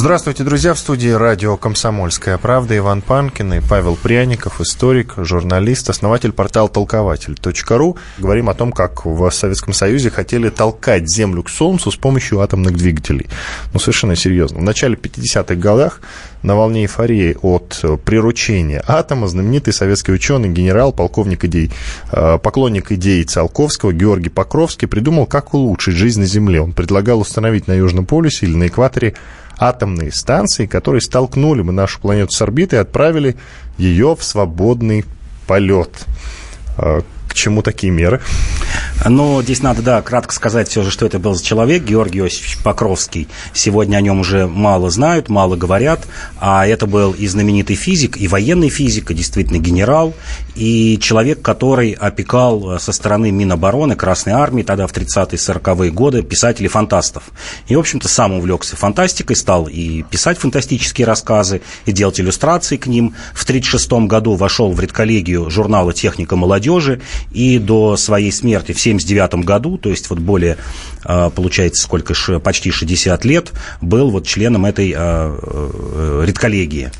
Здравствуйте, друзья. В студии радио «Комсомольская правда» Иван Панкин и Павел Пряников, историк, журналист, основатель портала «Толкователь.ру». Говорим о том, как в Советском Союзе хотели толкать Землю к Солнцу с помощью атомных двигателей. Ну, совершенно серьезно. В начале 50-х годах на волне эйфории от приручения атома знаменитый советский ученый, генерал, полковник идей, э, поклонник идей Циолковского Георгий Покровский придумал, как улучшить жизнь на Земле. Он предлагал установить на Южном полюсе или на экваторе атомные станции, которые столкнули бы нашу планету с орбитой и отправили ее в свободный полет. А, к чему такие меры? Но здесь надо, да, кратко сказать все же, что это был за человек, Георгий Иосифович Покровский. Сегодня о нем уже мало знают, мало говорят, а это был и знаменитый физик, и военный физик, и действительно генерал, и человек, который опекал э, со стороны Минобороны, Красной Армии, тогда в 30-е, 40-е годы, писателей-фантастов. И, в общем-то, сам увлекся фантастикой, стал и писать фантастические рассказы, и делать иллюстрации к ним. В 1936 году вошел в редколлегию журнала «Техника молодежи», и до своей смерти в 1979 году, то есть вот более, а, получается, сколько, почти 60 лет, был вот членом этой а, э, редколлегии,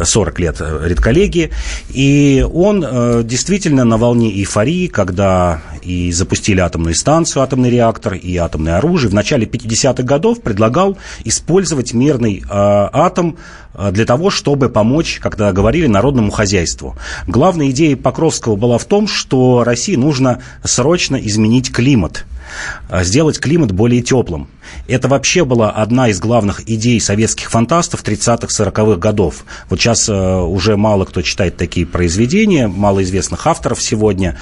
40 лет э, редколлегии, и он э, действительно на волне эйфории, когда и запустили атомную станцию, атомный реактор и атомное оружие, в начале 50-х годов предлагал использовать мирный а, атом для того, чтобы помочь, когда говорили, народному хозяйству. Главная идея Покровского была в том, что России нужно срочно изменить климат, сделать климат более теплым. Это вообще была одна из главных идей советских фантастов 30-х, 40-х годов. Вот сейчас э, уже мало кто читает такие произведения, малоизвестных авторов сегодня,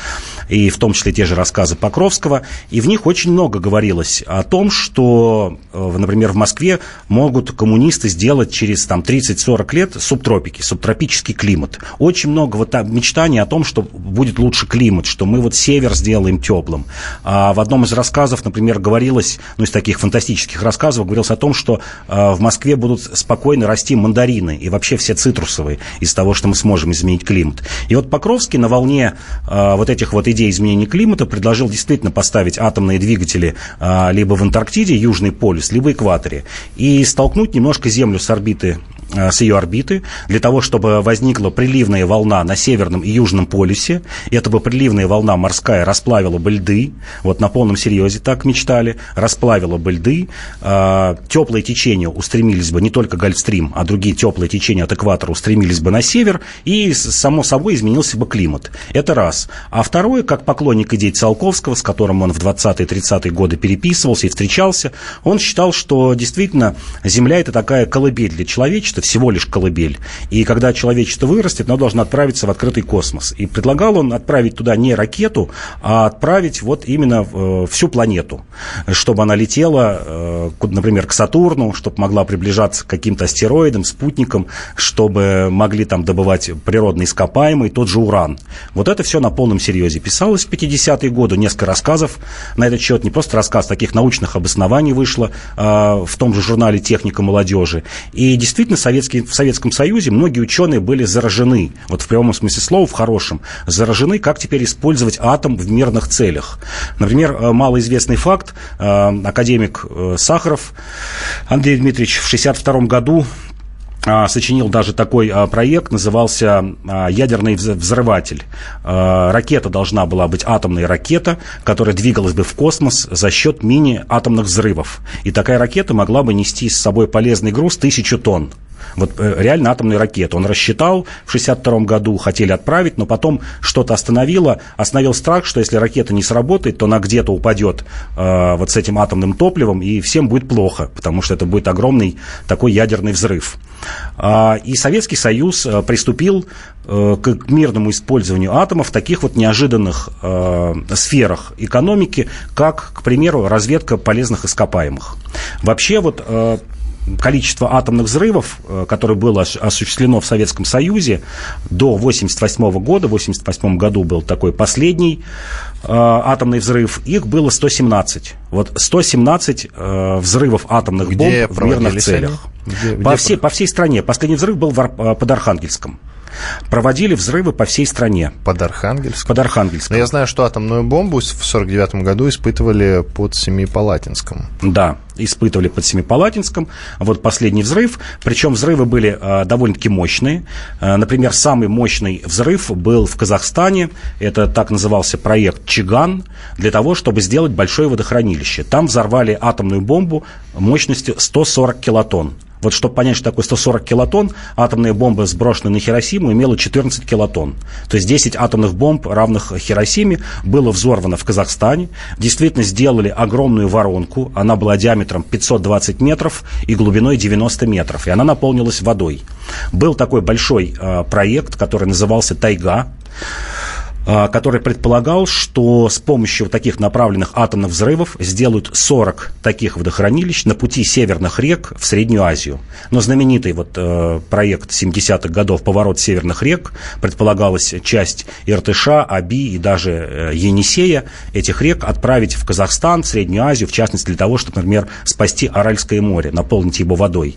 и в том числе те же рассказы Покровского, и в них очень много говорилось о том, что, э, например, в Москве могут коммунисты сделать через там, 30-40 лет субтропики, субтропический климат. Очень много вот мечтаний о том, что будет лучше климат, что мы вот север сделаем теплым. А в одном из рассказов, например, говорилось, ну, из таких фантастических рассказов говорилось о том, что э, в Москве будут спокойно расти мандарины и вообще все цитрусовые из того, что мы сможем изменить климат. И вот Покровский на волне э, вот этих вот идей изменения климата предложил действительно поставить атомные двигатели э, либо в Антарктиде, Южный полюс, либо экваторе, и столкнуть немножко Землю с орбиты с ее орбиты, для того, чтобы возникла приливная волна на северном и южном полюсе. И эта бы приливная волна морская расплавила бы льды. Вот на полном серьезе так мечтали. Расплавила бы льды. Э, теплые течения устремились бы, не только Гольфстрим, а другие теплые течения от экватора устремились бы на север. И, само собой, изменился бы климат. Это раз. А второе, как поклонник идей Циолковского, с которым он в 20-30-е годы переписывался и встречался, он считал, что действительно Земля – это такая колыбель для человечества, человечество всего лишь колыбель. И когда человечество вырастет, оно должно отправиться в открытый космос. И предлагал он отправить туда не ракету, а отправить вот именно э, всю планету, чтобы она летела, э, например, к Сатурну, чтобы могла приближаться к каким-то астероидам, спутникам, чтобы могли там добывать природные ископаемые, тот же уран. Вот это все на полном серьезе писалось в 50-е годы, несколько рассказов на этот счет, не просто рассказ, таких научных обоснований вышло э, в том же журнале «Техника молодежи». И действительно, Советский, в Советском Союзе многие ученые были заражены, вот в прямом смысле слова, в хорошем, заражены, как теперь использовать атом в мирных целях. Например, э, малоизвестный факт, э, академик э, Сахаров Андрей Дмитриевич в 1962 году сочинил даже такой проект, назывался «Ядерный взрыватель». Ракета должна была быть атомная ракета, которая двигалась бы в космос за счет мини-атомных взрывов. И такая ракета могла бы нести с собой полезный груз тысячу тонн. Вот э, реально атомную ракету. Он рассчитал, в 1962 году хотели отправить, но потом что-то остановило. Остановил страх, что если ракета не сработает, то она где-то упадет э, вот с этим атомным топливом, и всем будет плохо, потому что это будет огромный такой ядерный взрыв. А, и Советский Союз э, приступил э, к мирному использованию атомов в таких вот неожиданных сферах экономики, как, к примеру, разведка полезных ископаемых. Вообще вот количество атомных взрывов, э, которое было осуществлено в Советском Союзе до 1988 года, в 1988 году был такой последний атомный взрыв, их было 117. Вот 117 э, взрывов атомных Где бомб в мирных целях. Где, по, где всей, по всей стране. Последний взрыв был в, под Архангельском проводили взрывы по всей стране. Под Архангельском? Под Архангельском. Но я знаю, что атомную бомбу в 1949 году испытывали под Семипалатинском. Да, испытывали под Семипалатинском. Вот последний взрыв. Причем взрывы были э, довольно-таки мощные. Э, например, самый мощный взрыв был в Казахстане. Это так назывался проект Чиган для того, чтобы сделать большое водохранилище. Там взорвали атомную бомбу мощностью 140 килотонн. Вот чтобы понять, что такое 140 килотонн, атомная бомба, сброшенная на Хиросиму, имела 14 килотонн. То есть 10 атомных бомб, равных Хиросиме, было взорвано в Казахстане. Действительно сделали огромную воронку. Она была диаметром 520 метров и глубиной 90 метров. И она наполнилась водой. Был такой большой э, проект, который назывался «Тайга». А, который предполагал, что с помощью таких направленных атомных взрывов сделают 40 таких водохранилищ на пути северных рек в Среднюю Азию. Но знаменитый вот э, проект 70-х годов «Поворот северных рек» предполагалась часть Иртыша, Аби и даже э, Енисея этих рек отправить в Казахстан, в Среднюю Азию, в частности для того, чтобы, например, спасти Аральское море, наполнить его водой.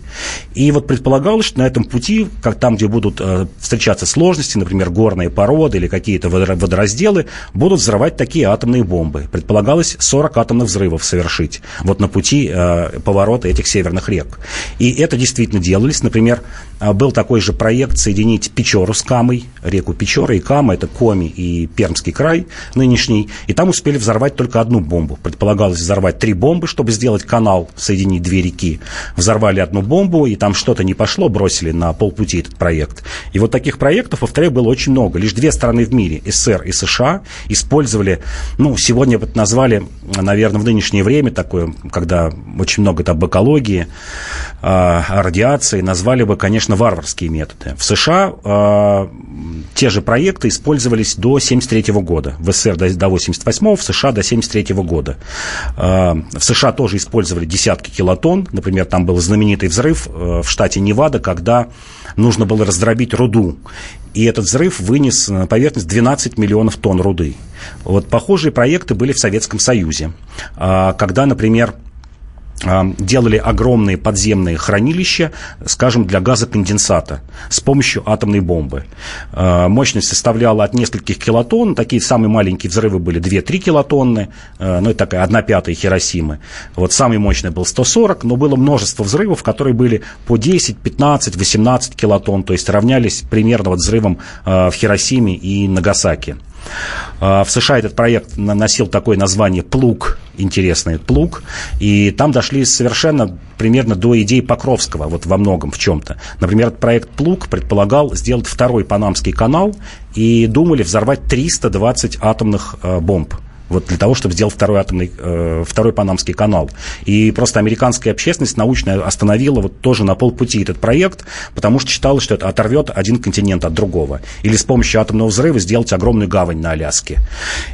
И вот предполагалось, что на этом пути, как там, где будут э, встречаться сложности, например, горные породы или какие-то водоразделы будут взрывать такие атомные бомбы. Предполагалось 40 атомных взрывов совершить вот на пути э, поворота этих северных рек. И это действительно делались. Например, э, был такой же проект соединить Печору с Камой, реку Печора и Кама, это Коми и Пермский край нынешний, и там успели взорвать только одну бомбу. Предполагалось взорвать три бомбы, чтобы сделать канал, соединить две реки. Взорвали одну бомбу, и там что-то не пошло, бросили на полпути этот проект. И вот таких проектов, повторяю, было очень много. Лишь две страны в мире, СССР СССР и США использовали, ну, сегодня вот назвали, наверное, в нынешнее время такое, когда очень много там экологии, э, радиации, назвали бы, конечно, варварские методы. В США э, те же проекты использовались до 1973 года. В СССР до, до 88 в США до 1973 года. Э, в США тоже использовали десятки килотонн. Например, там был знаменитый взрыв э, в штате Невада, когда нужно было раздробить руду. И этот взрыв вынес на поверхность 12 миллионов тонн руды. Вот похожие проекты были в Советском Союзе, а, когда, например, делали огромные подземные хранилища, скажем, для газоконденсата с помощью атомной бомбы. А, мощность составляла от нескольких килотонн, такие самые маленькие взрывы были 2-3 килотонны, а, ну, это такая 1 пятая Хиросимы. Вот самый мощный был 140, но было множество взрывов, которые были по 10, 15, 18 килотонн, то есть равнялись примерно вот взрывам а, в Хиросиме и Нагасаки. В США этот проект носил такое название «Плуг», интересный «Плуг», и там дошли совершенно примерно до идеи Покровского, вот во многом, в чем-то. Например, этот проект «Плуг» предполагал сделать второй Панамский канал, и думали взорвать 320 атомных э, бомб вот для того, чтобы сделать второй атомный, э, второй Панамский канал. И просто американская общественность научная остановила вот тоже на полпути этот проект, потому что считала, что это оторвет один континент от другого. Или с помощью атомного взрыва сделать огромную гавань на Аляске.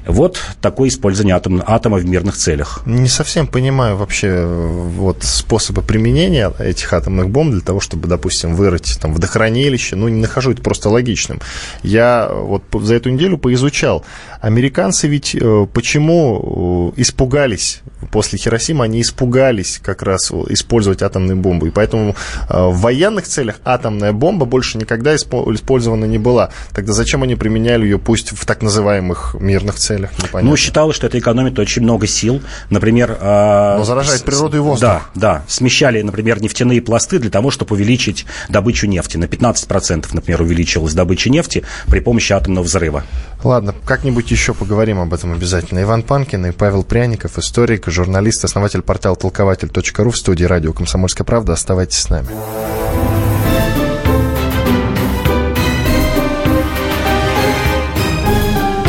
Вот такое использование атом, атома в мирных целях. Не совсем понимаю вообще вот способы применения этих атомных бомб для того, чтобы, допустим, вырыть там водохранилище. Ну, не нахожу это просто логичным. Я вот за эту неделю поизучал. Американцы ведь э, почему э, испугались после Хиросимы, они испугались как раз использовать атомную бомбу. И поэтому э, в военных целях атомная бомба больше никогда использована не была. Тогда зачем они применяли ее, пусть в так называемых мирных целях? Непонятно. Ну, считалось, что это экономит очень много сил. Например... Но заражает природу и воздух. Да, да. Смещали, например, нефтяные пласты для того, чтобы увеличить добычу нефти. На 15%, например, увеличилась добыча нефти при помощи атомного взрыва. Ладно, как-нибудь еще поговорим об этом обязательно. Иван Панкин и Павел Пряников, историк, журналист, основатель портала толкователь.ру в студии радио «Комсомольская правда». Оставайтесь с нами.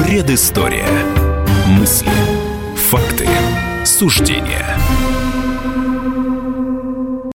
Предыстория. Мысли. Факты. Суждения.